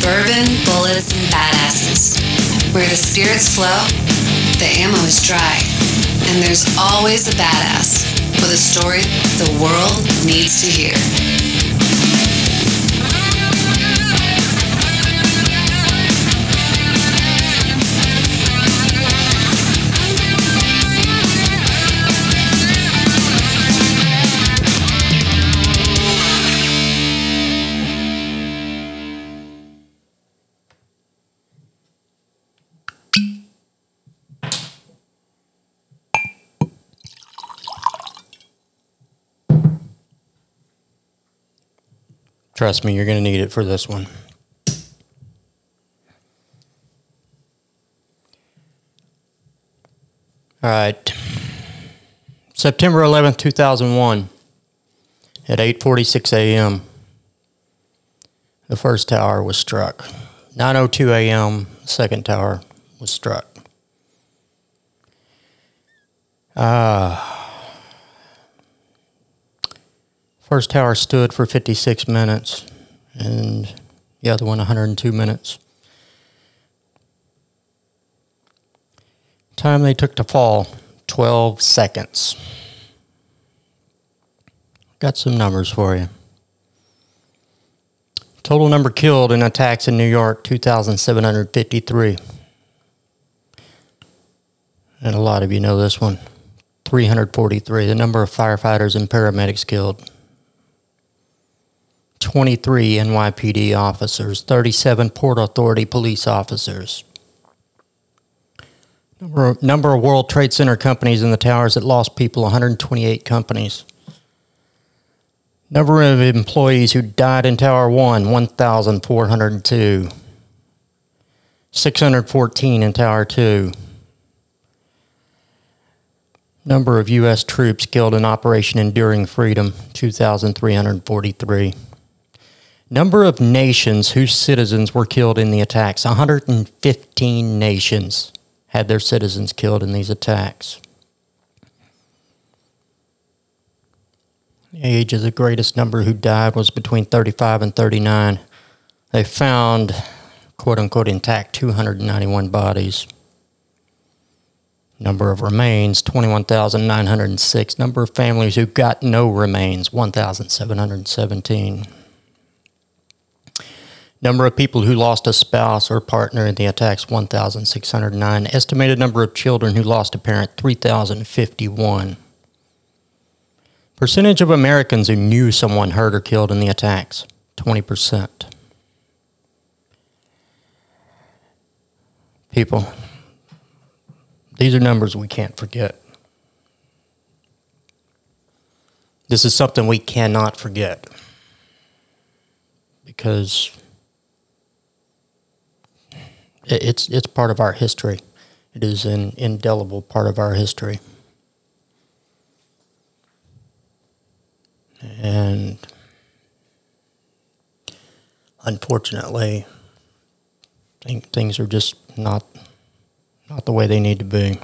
bourbon, bullets, and badasses. Where the spirits flow, the ammo is dry, and there's always a badass with a story the world needs to hear. Trust me, you're going to need it for this one. All right. September 11th, 2001 at 8:46 a.m. The first tower was struck. 9:02 a.m. the second tower was struck. Ah. First tower stood for 56 minutes, and the other one 102 minutes. Time they took to fall 12 seconds. Got some numbers for you. Total number killed in attacks in New York 2,753. And a lot of you know this one 343. The number of firefighters and paramedics killed 23 NYPD officers, 37 Port Authority police officers. Number, number of World Trade Center companies in the towers that lost people 128 companies. Number of employees who died in Tower 1 1,402. 614 in Tower 2. Number of U.S. troops killed in Operation Enduring Freedom 2,343. Number of nations whose citizens were killed in the attacks 115 nations had their citizens killed in these attacks. The age of the greatest number who died was between 35 and 39. They found, quote unquote, intact 291 bodies. Number of remains 21,906. Number of families who got no remains 1,717. Number of people who lost a spouse or partner in the attacks 1,609. Estimated number of children who lost a parent 3,051. Percentage of Americans who knew someone hurt or killed in the attacks 20%. People, these are numbers we can't forget. This is something we cannot forget because it's it's part of our history. It is an indelible part of our history. And unfortunately, things are just not not the way they need to be.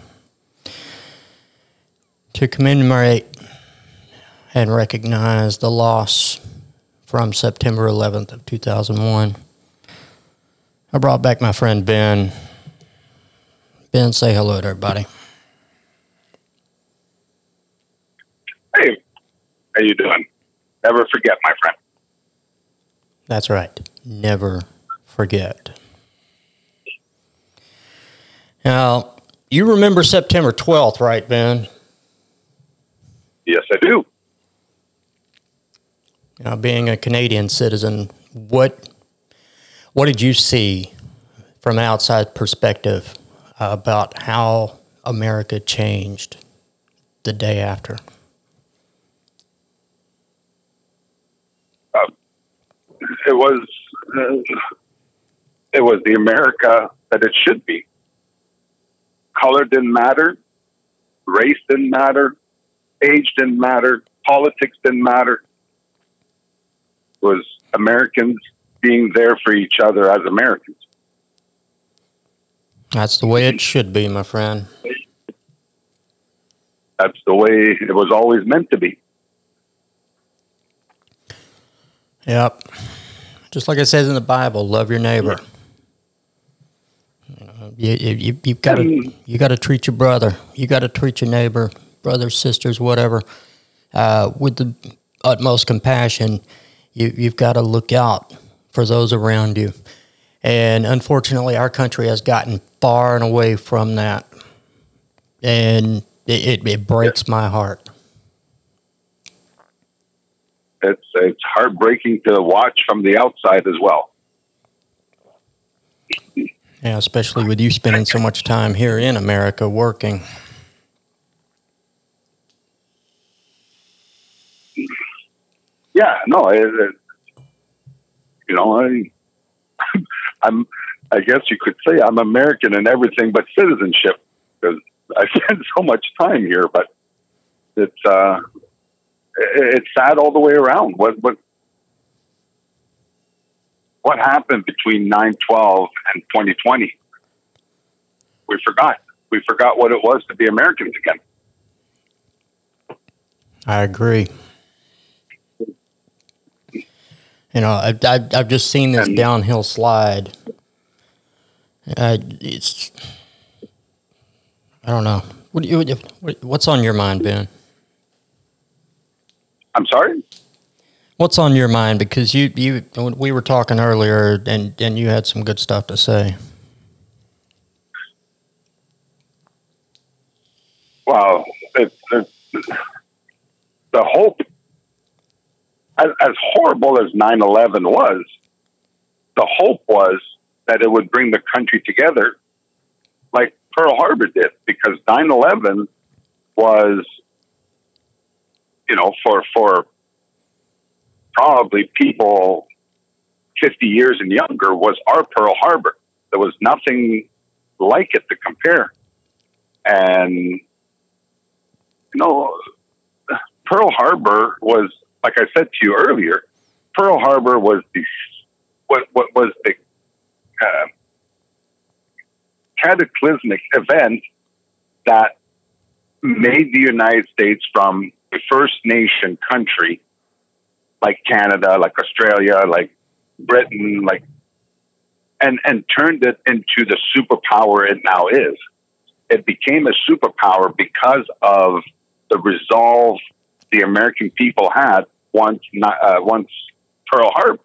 To commemorate and recognize the loss from September 11th of 2001 I brought back my friend Ben. Ben, say hello to everybody. Hey, how you doing? Never forget, my friend. That's right. Never forget. Now, you remember September 12th, right, Ben? Yes, I do. Now, being a Canadian citizen, what what did you see from an outside perspective about how America changed the day after? Uh, it was uh, it was the America that it should be. Color didn't matter, race didn't matter, age didn't matter, politics didn't matter. It was Americans being there for each other as Americans. That's the way it should be, my friend. That's the way it was always meant to be. Yep. Just like it says in the Bible, love your neighbor. You know, you, you, you got to you got to treat your brother. You got to treat your neighbor, brothers, sisters, whatever, uh, with the utmost compassion. You you've got to look out for those around you. And unfortunately, our country has gotten far and away from that. And it, it, it breaks yeah. my heart. It's, it's heartbreaking to watch from the outside as well. Yeah, especially with you spending so much time here in America working. Yeah, no, it, it, you know, I, I'm, I guess you could say I'm American in everything but citizenship because I spend so much time here. But it's uh, it's sad all the way around. What what what happened between nine twelve and twenty twenty? We forgot. We forgot what it was to be Americans again. I agree. You know, I, I, I've just seen this downhill slide. Uh, it's, I don't know. What, do you, what's on your mind, Ben? I'm sorry. What's on your mind? Because you, you, we were talking earlier, and and you had some good stuff to say. Well, it, it, the hope as, as horrible as 9 11 was, the hope was that it would bring the country together like Pearl Harbor did, because 9 11 was, you know, for, for probably people 50 years and younger, was our Pearl Harbor. There was nothing like it to compare. And, you know, Pearl Harbor was like I said to you earlier, Pearl Harbor was the what what was the uh, cataclysmic event that made the United States from a First Nation country like Canada, like Australia, like Britain, like and and turned it into the superpower it now is. It became a superpower because of the resolve the American people had once uh, once Pearl Harbor.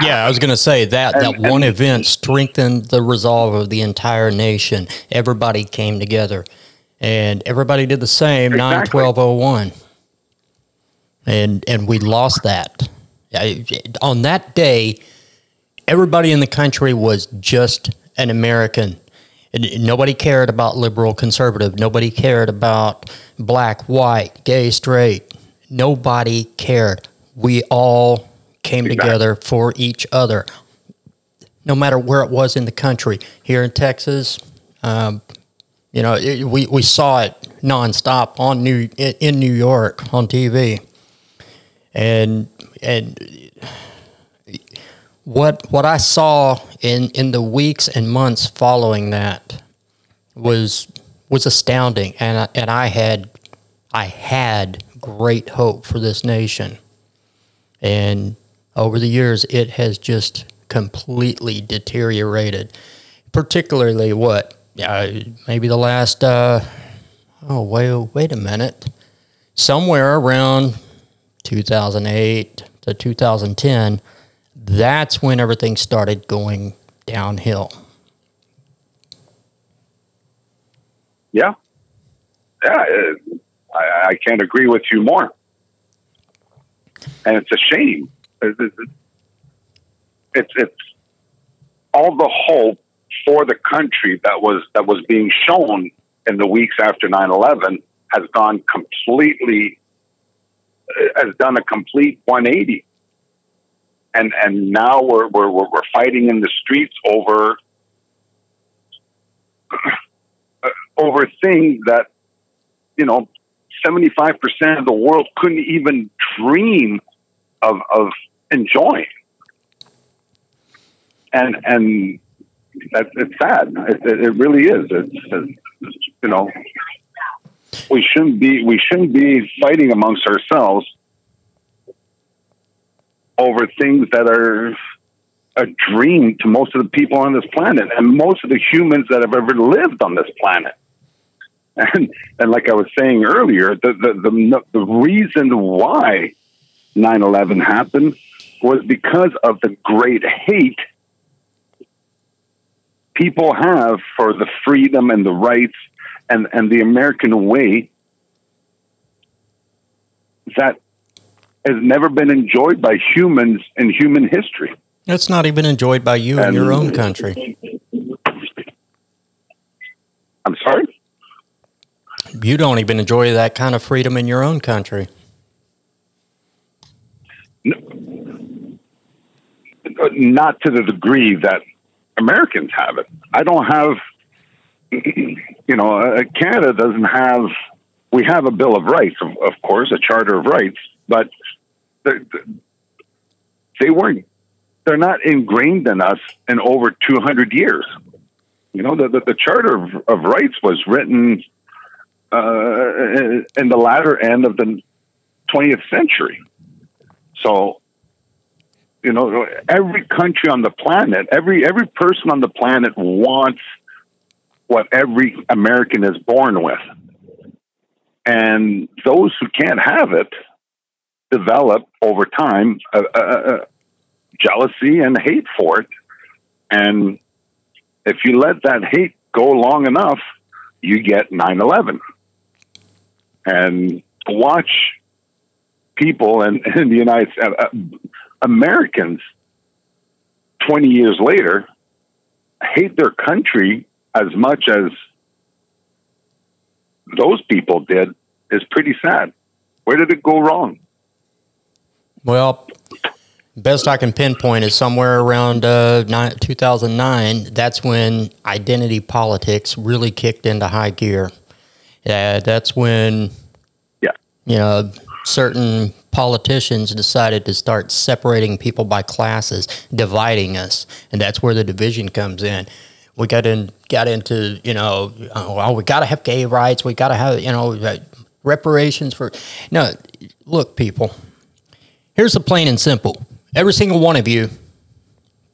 Yeah, I was going to say that and, that one event strengthened the resolve of the entire nation. Everybody came together, and everybody did the same. Exactly. Nine twelve oh one, and and we lost that. On that day, everybody in the country was just an American. Nobody cared about liberal, conservative. Nobody cared about black, white, gay, straight. Nobody cared. We all came exactly. together for each other, no matter where it was in the country. Here in Texas, um, you know, it, we, we saw it nonstop on New in New York on TV, and and what what I saw in in the weeks and months following that was was astounding, and I, and I had I had great hope for this nation, and over the years it has just completely deteriorated. Particularly, what uh, maybe the last uh, oh wait wait a minute, somewhere around 2008 to 2010 that's when everything started going downhill. Yeah. Yeah. I, I can't agree with you more. And it's a shame. It's, it's, it's all the hope for the country that was that was being shown in the weeks after 9-11 has gone completely has done a complete 180 and and now we're we're we're fighting in the streets over uh, over things that you know 75% of the world couldn't even dream of of enjoying. And and that, it's sad. It, it really is. It's, it's, you know we shouldn't be we shouldn't be fighting amongst ourselves over things that are a dream to most of the people on this planet and most of the humans that have ever lived on this planet. And, and like I was saying earlier, the, the, the, the reason why 9 11 happened was because of the great hate people have for the freedom and the rights and, and the American way that has never been enjoyed by humans in human history. It's not even enjoyed by you in your own country. I'm sorry? You don't even enjoy that kind of freedom in your own country. Not to the degree that Americans have it. I don't have, you know, uh, Canada doesn't have, we have a Bill of Rights, of, of course, a Charter of Rights, but they weren't, they're not ingrained in us in over 200 years. You know, the, the, the Charter of, of, Rights was written uh, in the latter end of the 20th century. So you know, every country on the planet, every every person on the planet wants what every American is born with, and those who can't have it develop over time a, a, a jealousy and hate for it, and if you let that hate go long enough, you get 9-11. And watch people in, in the United States. Uh, Americans 20 years later hate their country as much as those people did is pretty sad. Where did it go wrong? Well, best I can pinpoint is somewhere around uh, 2009. That's when identity politics really kicked into high gear. Yeah, that's when, yeah, you know, certain politicians decided to start separating people by classes, dividing us, and that's where the division comes in. We got in, got into, you know, oh, well, we got to have gay rights. We got to have, you know, uh, reparations for. No, look, people. Here's the plain and simple. Every single one of you,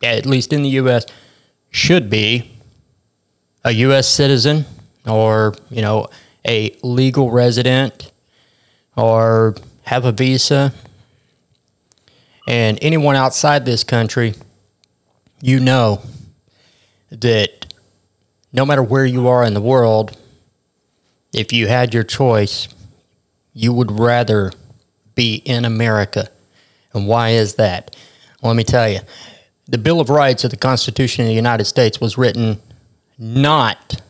at least in the U.S., should be a U.S. citizen or, you know, a legal resident or have a visa, and anyone outside this country, you know that no matter where you are in the world, if you had your choice, you would rather be in America. And why is that? Let me tell you. The Bill of Rights of the Constitution of the United States was written not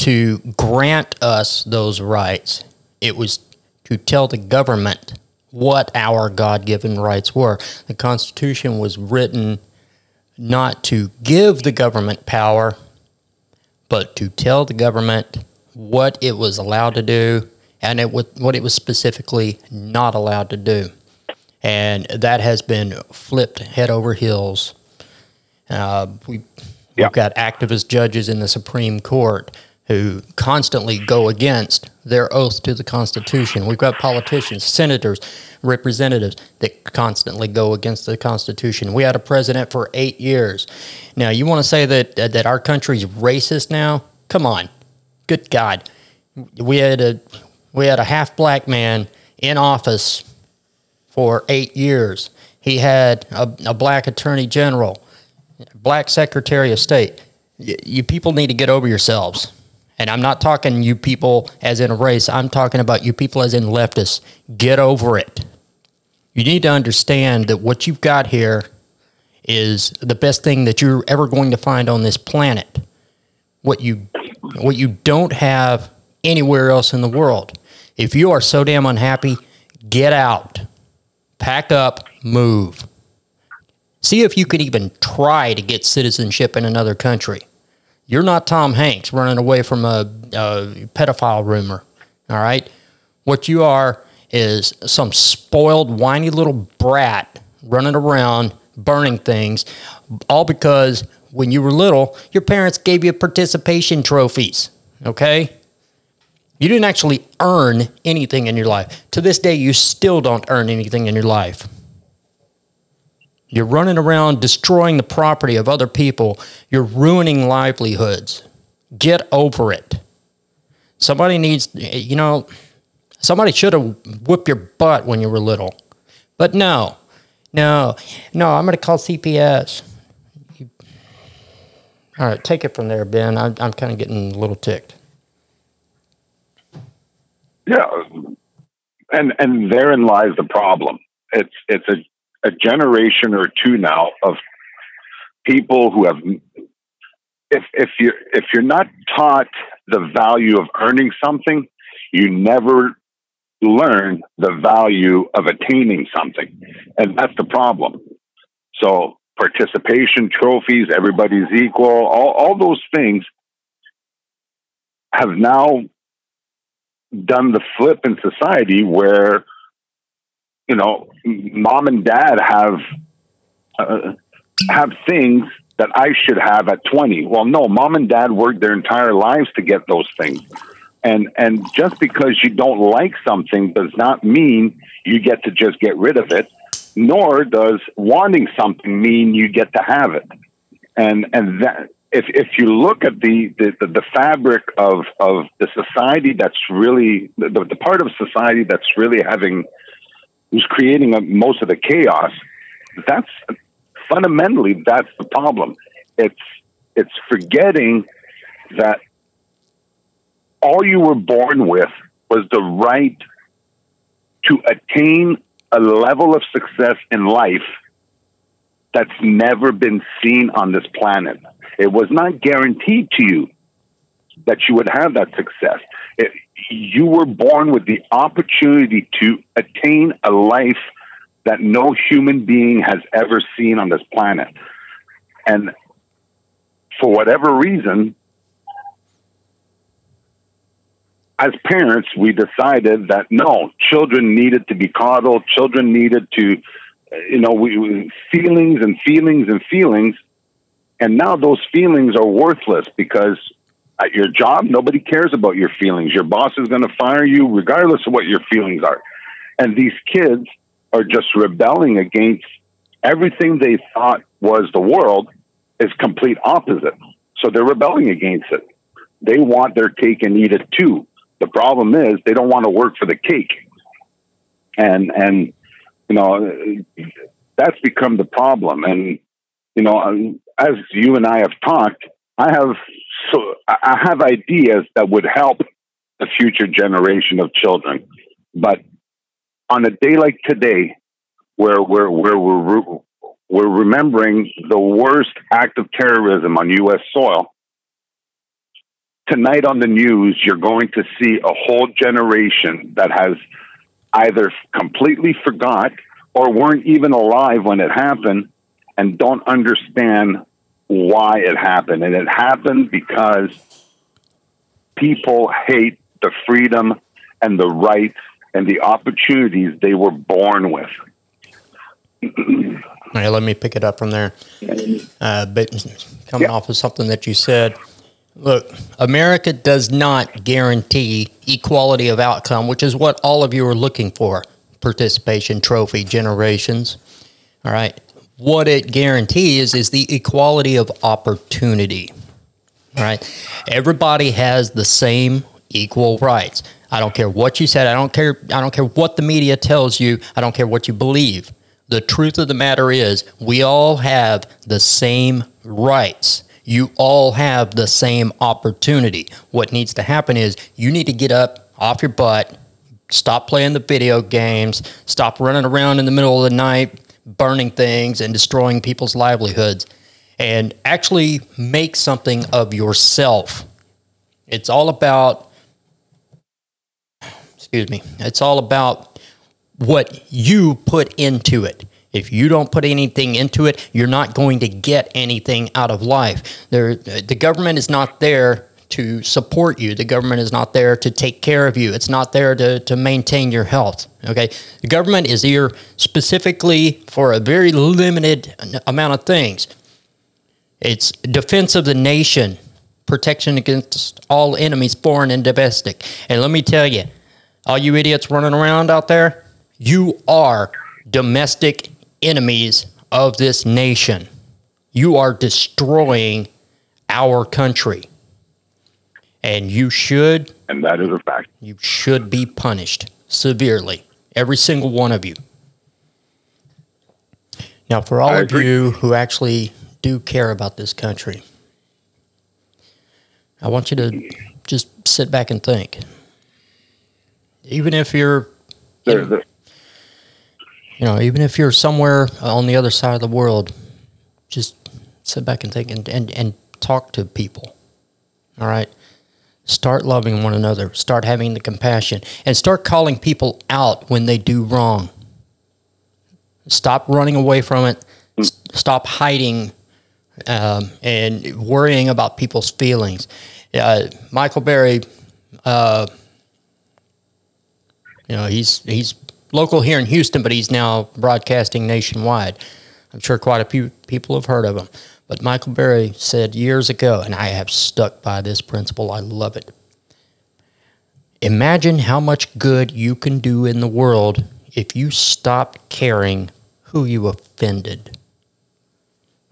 to grant us those rights. It was to tell the government what our God given rights were. The Constitution was written not to give the government power, but to tell the government what it was allowed to do and it, what it was specifically not allowed to do. And that has been flipped head over heels. Uh, we, We've got activist judges in the Supreme Court who constantly go against their oath to the Constitution. We've got politicians, senators, representatives that constantly go against the Constitution. We had a president for eight years. Now, you want to say that uh, that our country's racist now? Come on, good God! We had a we had a half black man in office for eight years. He had a, a black attorney general, black secretary of state. You people need to get over yourselves. And I'm not talking you people as in a race. I'm talking about you people as in leftists. Get over it. You need to understand that what you've got here is the best thing that you're ever going to find on this planet. What you what you don't have anywhere else in the world. If you are so damn unhappy, get out. Pack up, move. See if you could even try to get citizenship in another country. You're not Tom Hanks running away from a, a pedophile rumor. All right. What you are is some spoiled, whiny little brat running around burning things, all because when you were little, your parents gave you participation trophies. Okay? You didn't actually earn anything in your life. To this day, you still don't earn anything in your life. You're running around destroying the property of other people. You're ruining livelihoods. Get over it. Somebody needs, you know, somebody should have whipped your butt when you were little. But no, no, no, I'm going to call CPS. All right, take it from there, Ben. I'm, I'm kind of getting a little ticked. Yeah, and and therein lies the problem. It's it's a, a generation or two now of people who have if if you if you're not taught the value of earning something, you never learn the value of attaining something, and that's the problem. So participation trophies, everybody's equal, all all those things have now done the flip in society where you know mom and dad have uh, have things that I should have at 20. Well, no, mom and dad worked their entire lives to get those things. And and just because you don't like something does not mean you get to just get rid of it, nor does wanting something mean you get to have it. And and that if if you look at the the, the fabric of of the society that's really the, the part of society that's really having who's creating a, most of the chaos, that's fundamentally that's the problem. It's it's forgetting that all you were born with was the right to attain a level of success in life that's never been seen on this planet. It was not guaranteed to you that you would have that success. It, you were born with the opportunity to attain a life that no human being has ever seen on this planet. And for whatever reason, as parents, we decided that no, children needed to be coddled, children needed to, you know, we, feelings and feelings and feelings. And now those feelings are worthless because at your job, nobody cares about your feelings. Your boss is going to fire you regardless of what your feelings are. And these kids are just rebelling against everything they thought was the world is complete opposite. So they're rebelling against it. They want their cake and eat it too. The problem is they don't want to work for the cake. And and you know that's become the problem. And you know, as you and I have talked, I have so I have ideas that would help the future generation of children. But on a day like today, where where where we're we're remembering the worst act of terrorism on U.S. soil. Tonight on the news, you're going to see a whole generation that has either completely forgot or weren't even alive when it happened and don't understand why it happened. And it happened because people hate the freedom and the rights and the opportunities they were born with. All right, let me pick it up from there. Uh, but coming off of something that you said, look, America does not guarantee equality of outcome, which is what all of you are looking for participation trophy generations. All right. What it guarantees is the equality of opportunity. Right? Everybody has the same equal rights. I don't care what you said. I don't care. I don't care what the media tells you. I don't care what you believe. The truth of the matter is, we all have the same rights. You all have the same opportunity. What needs to happen is you need to get up off your butt, stop playing the video games, stop running around in the middle of the night, burning things and destroying people's livelihoods, and actually make something of yourself. It's all about excuse me, it's all about what you put into it. If you don't put anything into it, you're not going to get anything out of life. There, the government is not there to support you. The government is not there to take care of you. It's not there to, to maintain your health. Okay. The government is here specifically for a very limited amount of things. It's defense of the nation, protection against all enemies, foreign and domestic. And let me tell you, all you idiots running around out there, you are domestic enemies of this nation. You are destroying our country. And you should And that is a fact. you should be punished severely. Every single one of you. Now, for all of you who actually do care about this country, I want you to just sit back and think. Even if you're, There, there, you know, even if you're somewhere on the other side of the world, just sit back and think and, and, and talk to people. All right? Start loving one another. Start having the compassion and start calling people out when they do wrong. Stop running away from it. Stop hiding um, and worrying about people's feelings. Uh, Michael Berry, uh, you know, he's he's local here in Houston, but he's now broadcasting nationwide. I'm sure quite a few people have heard of him. But Michael Berry said years ago, and I have stuck by this principle. I love it. Imagine how much good you can do in the world if you stop caring who you offended.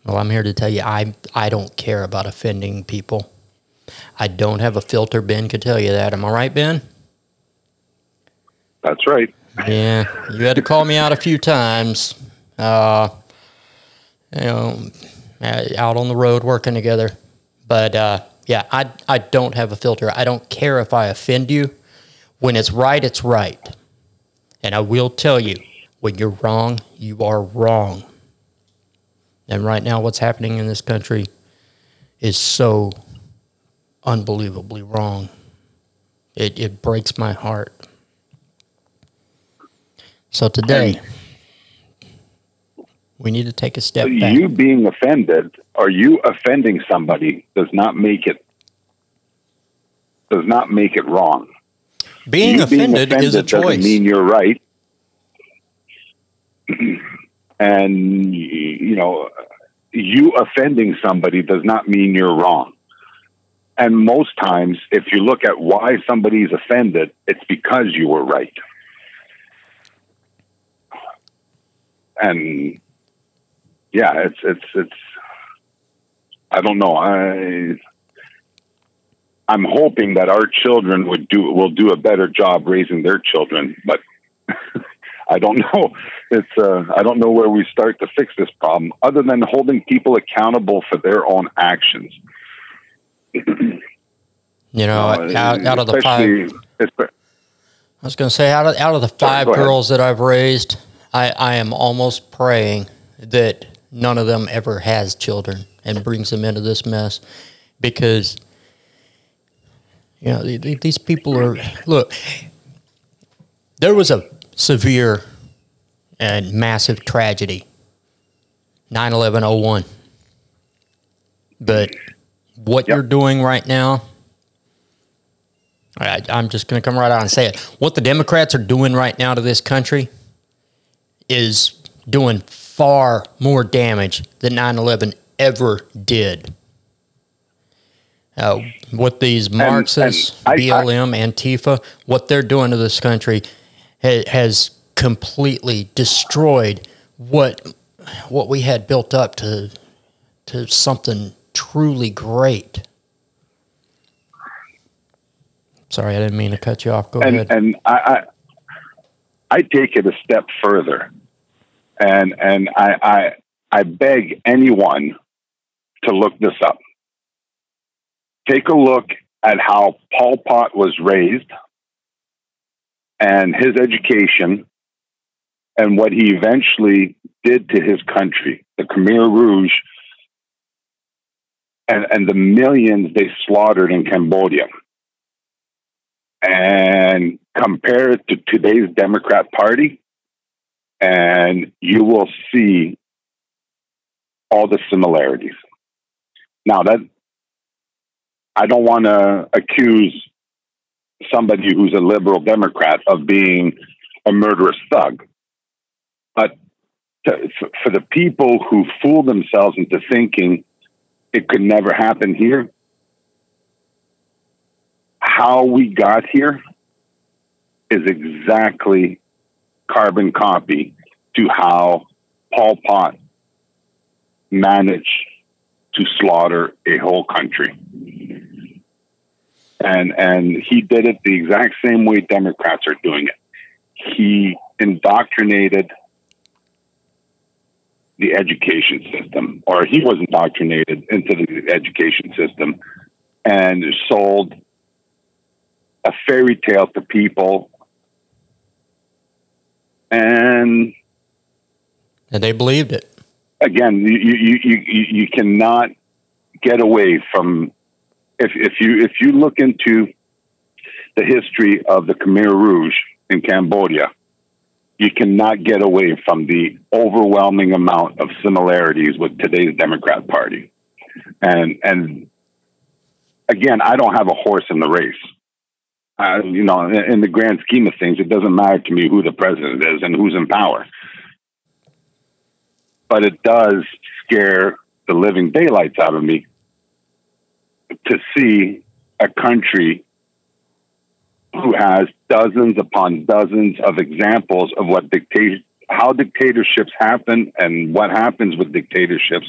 Well, I'm here to tell you, I, I don't care about offending people. I don't have a filter. Ben could tell you that. Am I right, Ben? that's right. Yeah, you had to call me out a few times. Uh, you know, out on the road working together. But uh, yeah, I I don't have a filter. I don't care if I offend you. When it's right, it's right. And I will tell you, when you're wrong, you are wrong. And right now, what's happening in this country is so unbelievably wrong. It, it breaks my heart. So today, we need to take a step back. You being offended or you offending somebody does not make it does not make it wrong. Being you offended, is a choice. doesn't mean you're right. and you know, you offending somebody does not mean you're wrong. And most times, if you look at why somebody's offended, it's because you were right. And yeah, it's it's it's. I don't know. I I'm hoping that our children would do will do a better job raising their children, but I don't know. It's uh, I don't know where we start to fix this problem, other than holding people accountable for their own actions. You know, Uh, out, out of the five, I was going to say, out of, out of the five girls that I've raised, I, I am almost praying that none of them ever has children and brings them into this mess because, you know, th- th- these people are, look, there was a severe and massive tragedy 9 11 01. But what Yep. you're doing right now, I, I'm just going to come right out and say it. What the Democrats are doing right now to this country is doing far more damage than 9 11 ever did. Uh, what these Marxists, and I- I- BLM, Antifa, what they're doing to this country ha- has completely destroyed what what we had built up to to something truly great. Sorry, I didn't mean to cut you off. Go and ahead. and I, I I take it a step further, and and I I I beg anyone to look this up. Take a look at how Pol Pot was raised, and his education, and what he eventually did to his country, the Khmer Rouge, and and the millions they slaughtered in Cambodia and compare it to today's Democrat Party, and you will see all the similarities. Now that I don't want to accuse somebody who's a liberal Democrat of being a murderous thug, but to, for- for the people who fool themselves into thinking it could never happen here, how we got here is exactly carbon copy to how Pol Pot managed to slaughter a whole country. And and he did it the exact same way Democrats are doing it. He indoctrinated the education system, or he was indoctrinated into the education system and sold a fairy tale to people. And and they believed it. Again, you, you, you, you cannot get away from if, if you if you look into the history of the Khmer Rouge in Cambodia, you cannot get away from the overwhelming amount of similarities with today's Democrat Party. And and again, I don't have a horse in the race. Uh, you know, in, in the grand scheme of things, it doesn't matter to me who the president is and who's in power. But it does scare the living daylights out of me to see a country who has dozens upon dozens of examples of what how dictatorships happen and what happens with dictatorships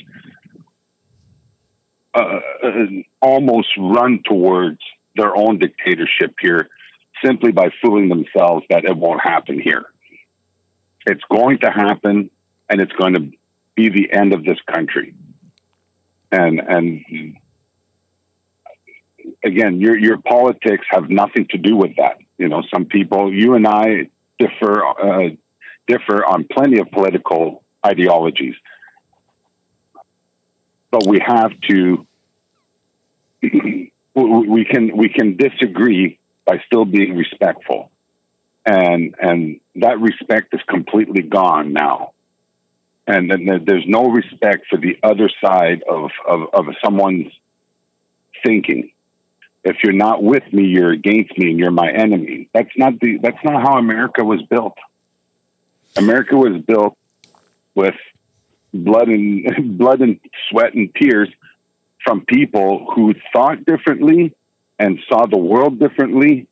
uh, uh, almost run towards their own dictatorship here simply by fooling themselves that it won't happen here. It's going to happen and it's going to be the end of this country. And and again, your your politics have nothing to do with that. You know, some people, you and I differ uh, differ on plenty of political ideologies, but we have to. we can we can disagree by still being respectful, and and that respect is completely gone now and then there's no respect for the other side of, of, of someone's thinking if you're not with me, you're against me and you're my enemy. That's not the that's not how America was built. America was built with blood and blood and sweat and tears from people who thought differently and saw the world differently,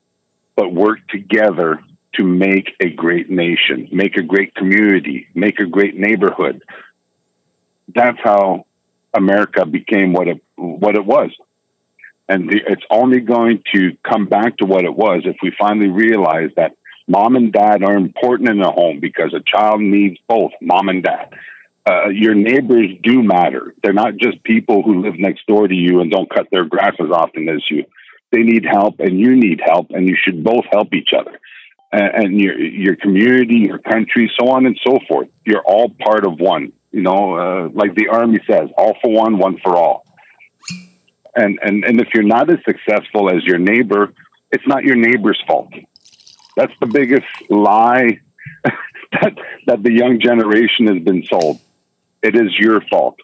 but worked together to make a great nation, make a great community, make a great neighborhood. That's how America became what it what it was and it's only going to come back to what it was if we finally realize that mom and dad are important in a home because a child needs both mom and dad. Uh, your neighbors do matter. They're not just people who live next door to you and don't cut their grass as often as you. They need help, and you need help, and you should both help each other. Uh, and your your community, your country, so on and so forth. You're all part of one. You know, uh, like the army says, all for one, one for all and and and if you're not as successful as your neighbor, it's not your neighbor's fault. That's the biggest lie that that the young generation has been sold. It is your fault.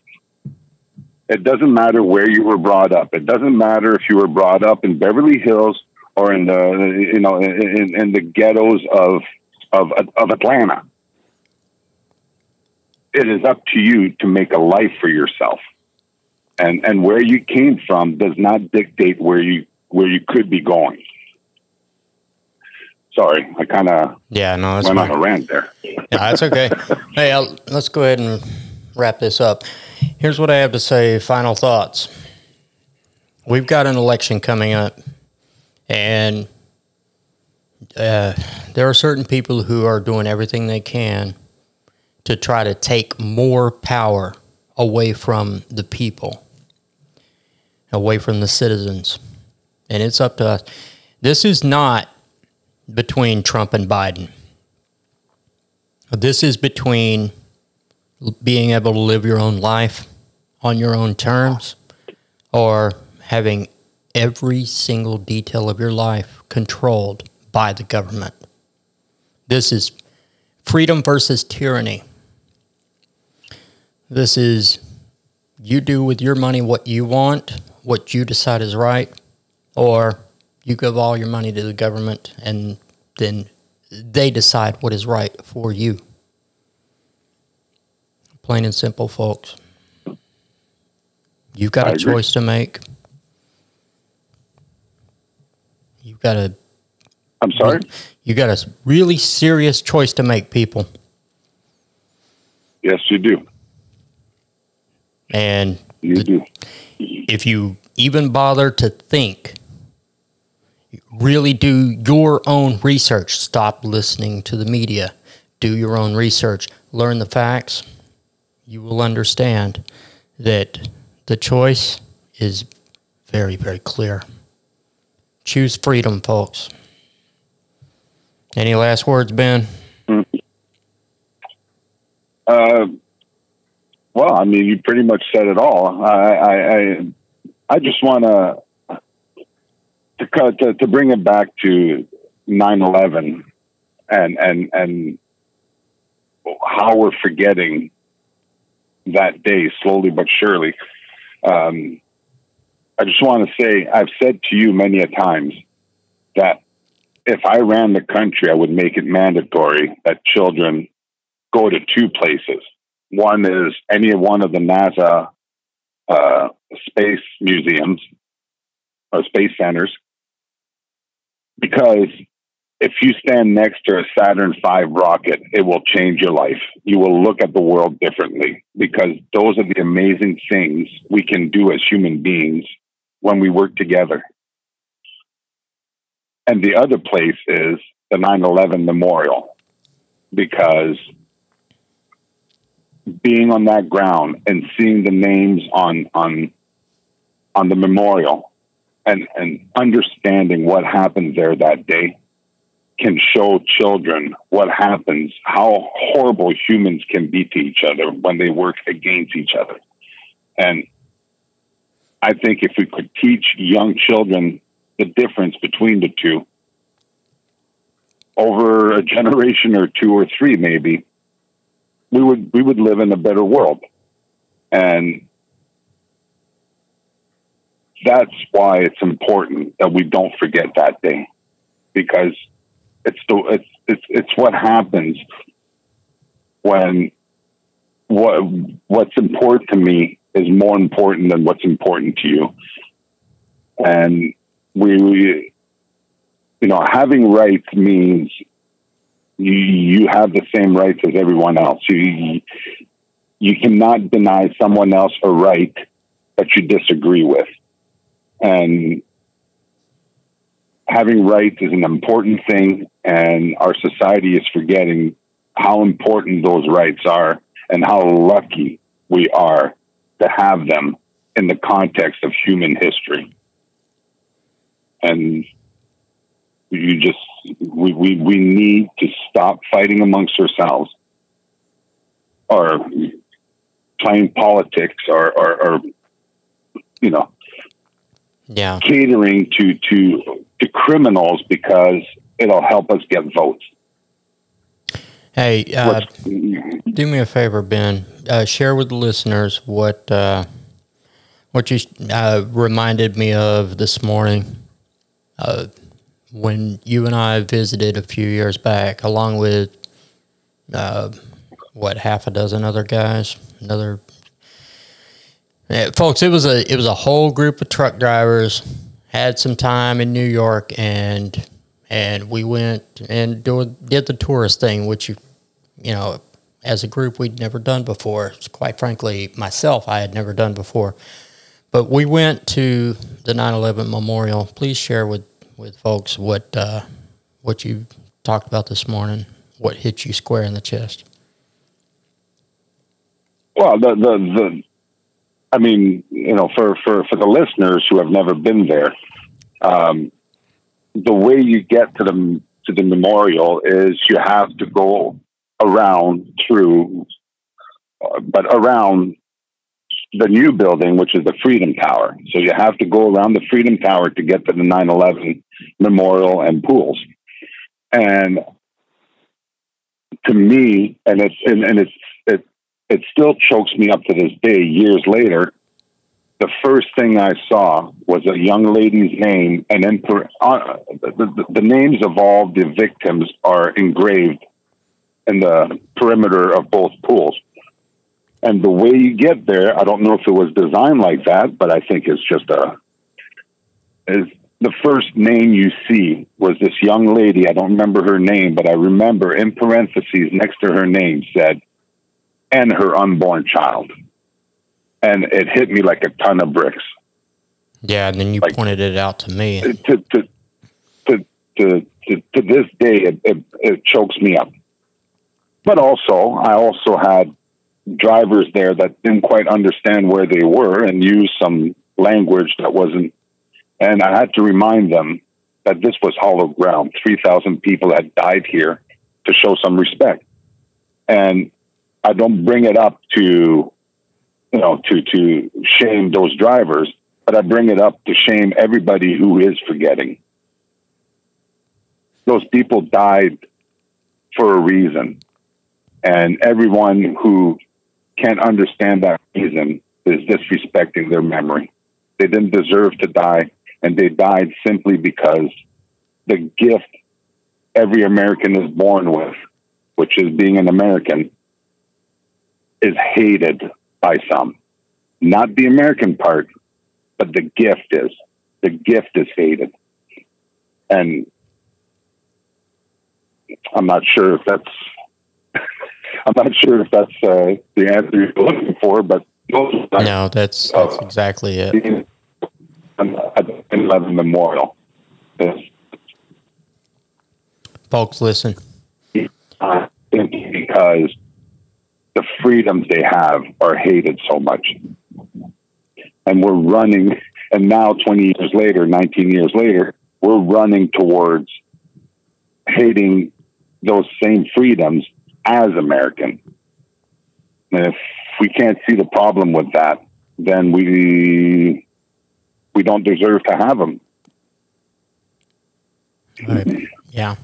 It doesn't matter where you were brought up. It doesn't matter if you were brought up in Beverly Hills or in the you know in, in the ghettos of of of Atlanta. It is up to you to make a life for yourself and and where you came from does not dictate where you where you could be going. Sorry, I kind of yeah no that's went fine. on a rant there. Yeah, that's okay. hey, I'll, let's go ahead and wrap this up. Here's what I have to say. Final thoughts. We've got an election coming up, and uh, there are certain people who are doing everything they can to try to take more power away from the people, away from the citizens. And it's up to us. This is not between Trump and Biden. This is between being able to live your own life on your own terms or having every single detail of your life controlled by the government. This is freedom versus tyranny. This is you do with your money what you want, what you decide is right, or you give all your money to the government and then they decide what is right for you. Plain and simple, folks. You've got I a agree. choice to make. You've got a. I'm sorry? You got a really serious choice to make, people. Yes, you do. And You the- do. if you even bother to think, really do your own research. Stop listening to the media. Do your own research. Learn the facts. You will understand that the choice is very, very clear. Choose freedom, folks. Any last words, Ben? Uh, well, I mean, you pretty much said it all. I, I, I, I just want to to to, to bring it back to 9/11 and and and how we're forgetting that day slowly but surely. Um, I just want to say I've said to you many a times that if I ran the country, I would make it mandatory that children go to two places. One is any one of the NASA uh, space museums or space centers, because if you stand next to a Saturn V rocket, it will change your life. You will look at the world differently because those are the amazing things we can do as human beings when we work together. And the other place is the 9 11 memorial because being on that ground and seeing the names on on on the memorial and and understanding what happened there that day can show children what happens how horrible humans can be to each other when they work against each other. And i think if we could teach young children the difference between the two over a generation or two or three maybe we would we would live in a better world. And that's why it's important that we don't forget that day because it's the it's it's it's what happens when what what's important to me is more important than what's important to you. And we, we you know having rights means you you have the same rights as everyone else. You you cannot deny someone else a right that you disagree with. And having rights is an important thing and our society is forgetting how important those rights are and how lucky we are to have them in the context of human history and you just we, we, we need to stop fighting amongst ourselves or playing politics or, or, or you know Yeah. catering to to to criminals because it'll help us get votes. Hey, uh, do me a favor, Ben. Uh, share with the listeners what uh, what you uh, reminded me of this morning uh, when you and I visited a few years back, along with uh, what half a dozen other guys, another. Yeah, folks, it was a it was a whole group of truck drivers had some time in New York and and we went and do, did the tourist thing, which you you know, as a group we'd never done before. Quite frankly, myself, I had never done before. But we went to the 9/11 memorial. Please share with with folks what uh, what you talked about this morning. What hit you square in the chest? Well, the, the the I mean, you know, for for for the listeners who have never been there, um, the way you get to the to the memorial is you have to go around through, uh, but around the new building, which is the Freedom Tower. So you have to go around the Freedom Tower to get to the 9/11 memorial and pools. And to me, and it's and, and it's it still chokes me up to this day, years later. The first thing I saw was a young lady's name, and then per, uh, the, the, the names of all the victims are engraved in the perimeter of both pools. And the way you get there, I don't know if it was designed like that, but I think it's just a is the first name you see was this young lady. I don't remember her name, but I remember in parentheses next to her name said, and her unborn child. and it hit me like a ton of bricks. Yeah, and then you like, pointed it out to me. To to to to, to, to this day, it, it, it chokes me up. But also, I also had drivers there that didn't quite understand where they were and used some language that wasn't. And I had to remind them that this was hollow ground. 3,000 people had died here to show some respect. And I don't bring it up to, you know, to, to shame those drivers, but I bring it up to shame everybody who is forgetting. Those people died for a reason. And everyone who can't understand that reason is disrespecting their memory. They didn't deserve to die, and they died simply because the gift every American is born with, which is being an American, is hated by some. Not the American part, but the gift is. The gift is hated. And I'm not sure if that's I'm not sure if that's uh, the answer you're looking for, but no, that's that's uh, exactly it. At 11 Memorial. Folks, listen. Because the freedoms they have are hated so much. And we're running, and now 20 years later, 19 years later, we're running towards hating those same freedoms as American. And if we can't see the problem with that, then we we don't deserve to have them. Right. Yeah.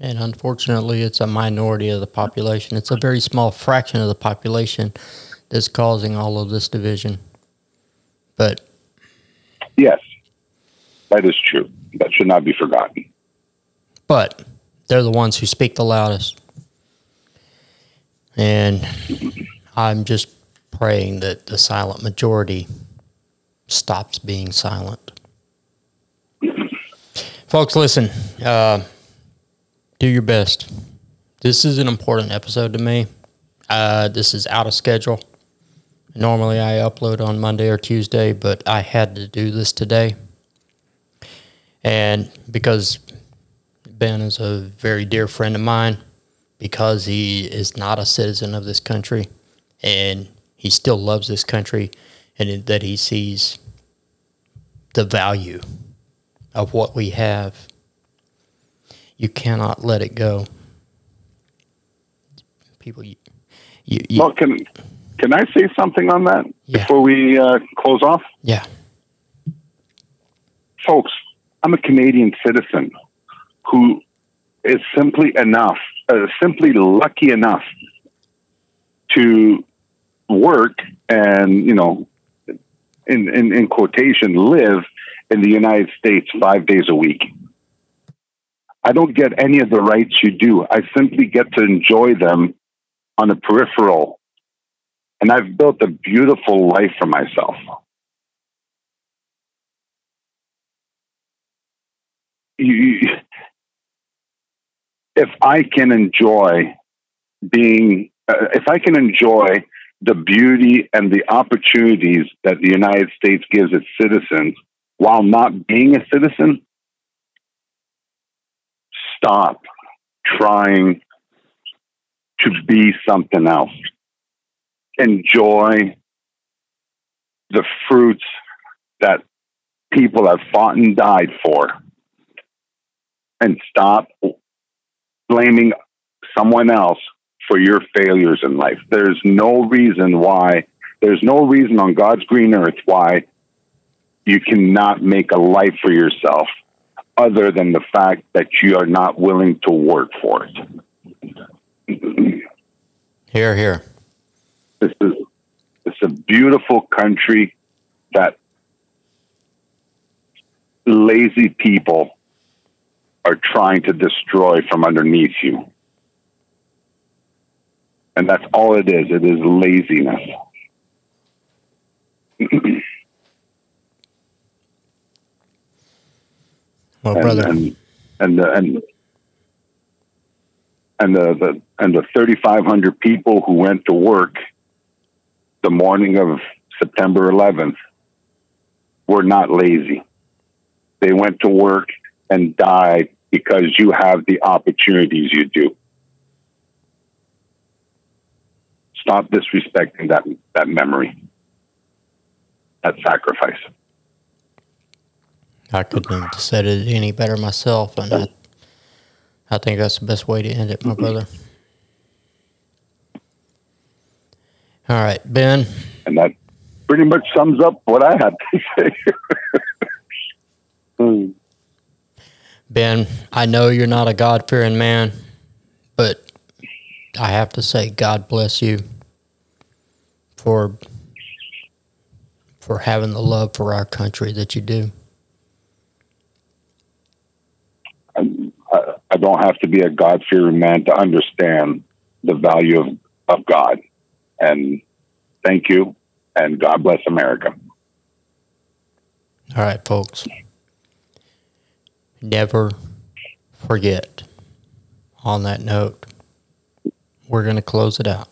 And unfortunately, it's a minority of the population. It's a very small fraction of the population that's causing all of this division. But yes, that is true. That should not be forgotten. But they're the ones who speak the loudest. And I'm just praying that the silent majority stops being silent. Folks, listen, uh, do your best. This is an important episode to me. Uh, this is out of schedule. Normally I upload on Monday or Tuesday, but I had to do this today. And because Ben is a very dear friend of mine, because he is not a citizen of this country and he still loves this country and that he sees the value of what we have. You cannot let it go. People, you, you, you well, can can I say something on that yeah. before we uh, close off? Yeah, folks, I'm a Canadian citizen who is simply enough uh, simply lucky enough to work and you know in, in, in quotation live in the united states five days a week i don't get any of the rights you do. I simply get to enjoy them on a peripheral. And i've built a beautiful life for myself. You, if I can enjoy being, uh, if I can enjoy the beauty and the opportunities that the United States gives its citizens while not being a citizen, stop trying to be something else. Enjoy the fruits that people have fought and died for. And stop blaming someone else for your failures in life. There's no reason why, there's no reason on God's green earth why you cannot make a life for yourself other than the fact that you are not willing to work for it. Hear, hear. This is it's a beautiful country that lazy people are trying to destroy from underneath you. And that's all it is. It is laziness. well, and, brother. And, and, the, and, and the, the and the 3,500 people who went to work the morning of September 11th were not lazy. They went to work and died because you have the opportunities you do. Stop disrespecting that, that memory, that sacrifice. I couldn't have said it any better myself, and I, I think that's the best way to end it, my brother. All right, Ben. And that pretty much sums up what I had to say. Hmm. Ben, I know you're not a God fearing man, but I have to say, God bless you for for having the love for our country that you do. I, I don't have to be a God fearing man to understand the value of, of God. And thank you, and God bless America. All right, folks never forget. On that note, we're going to close it out.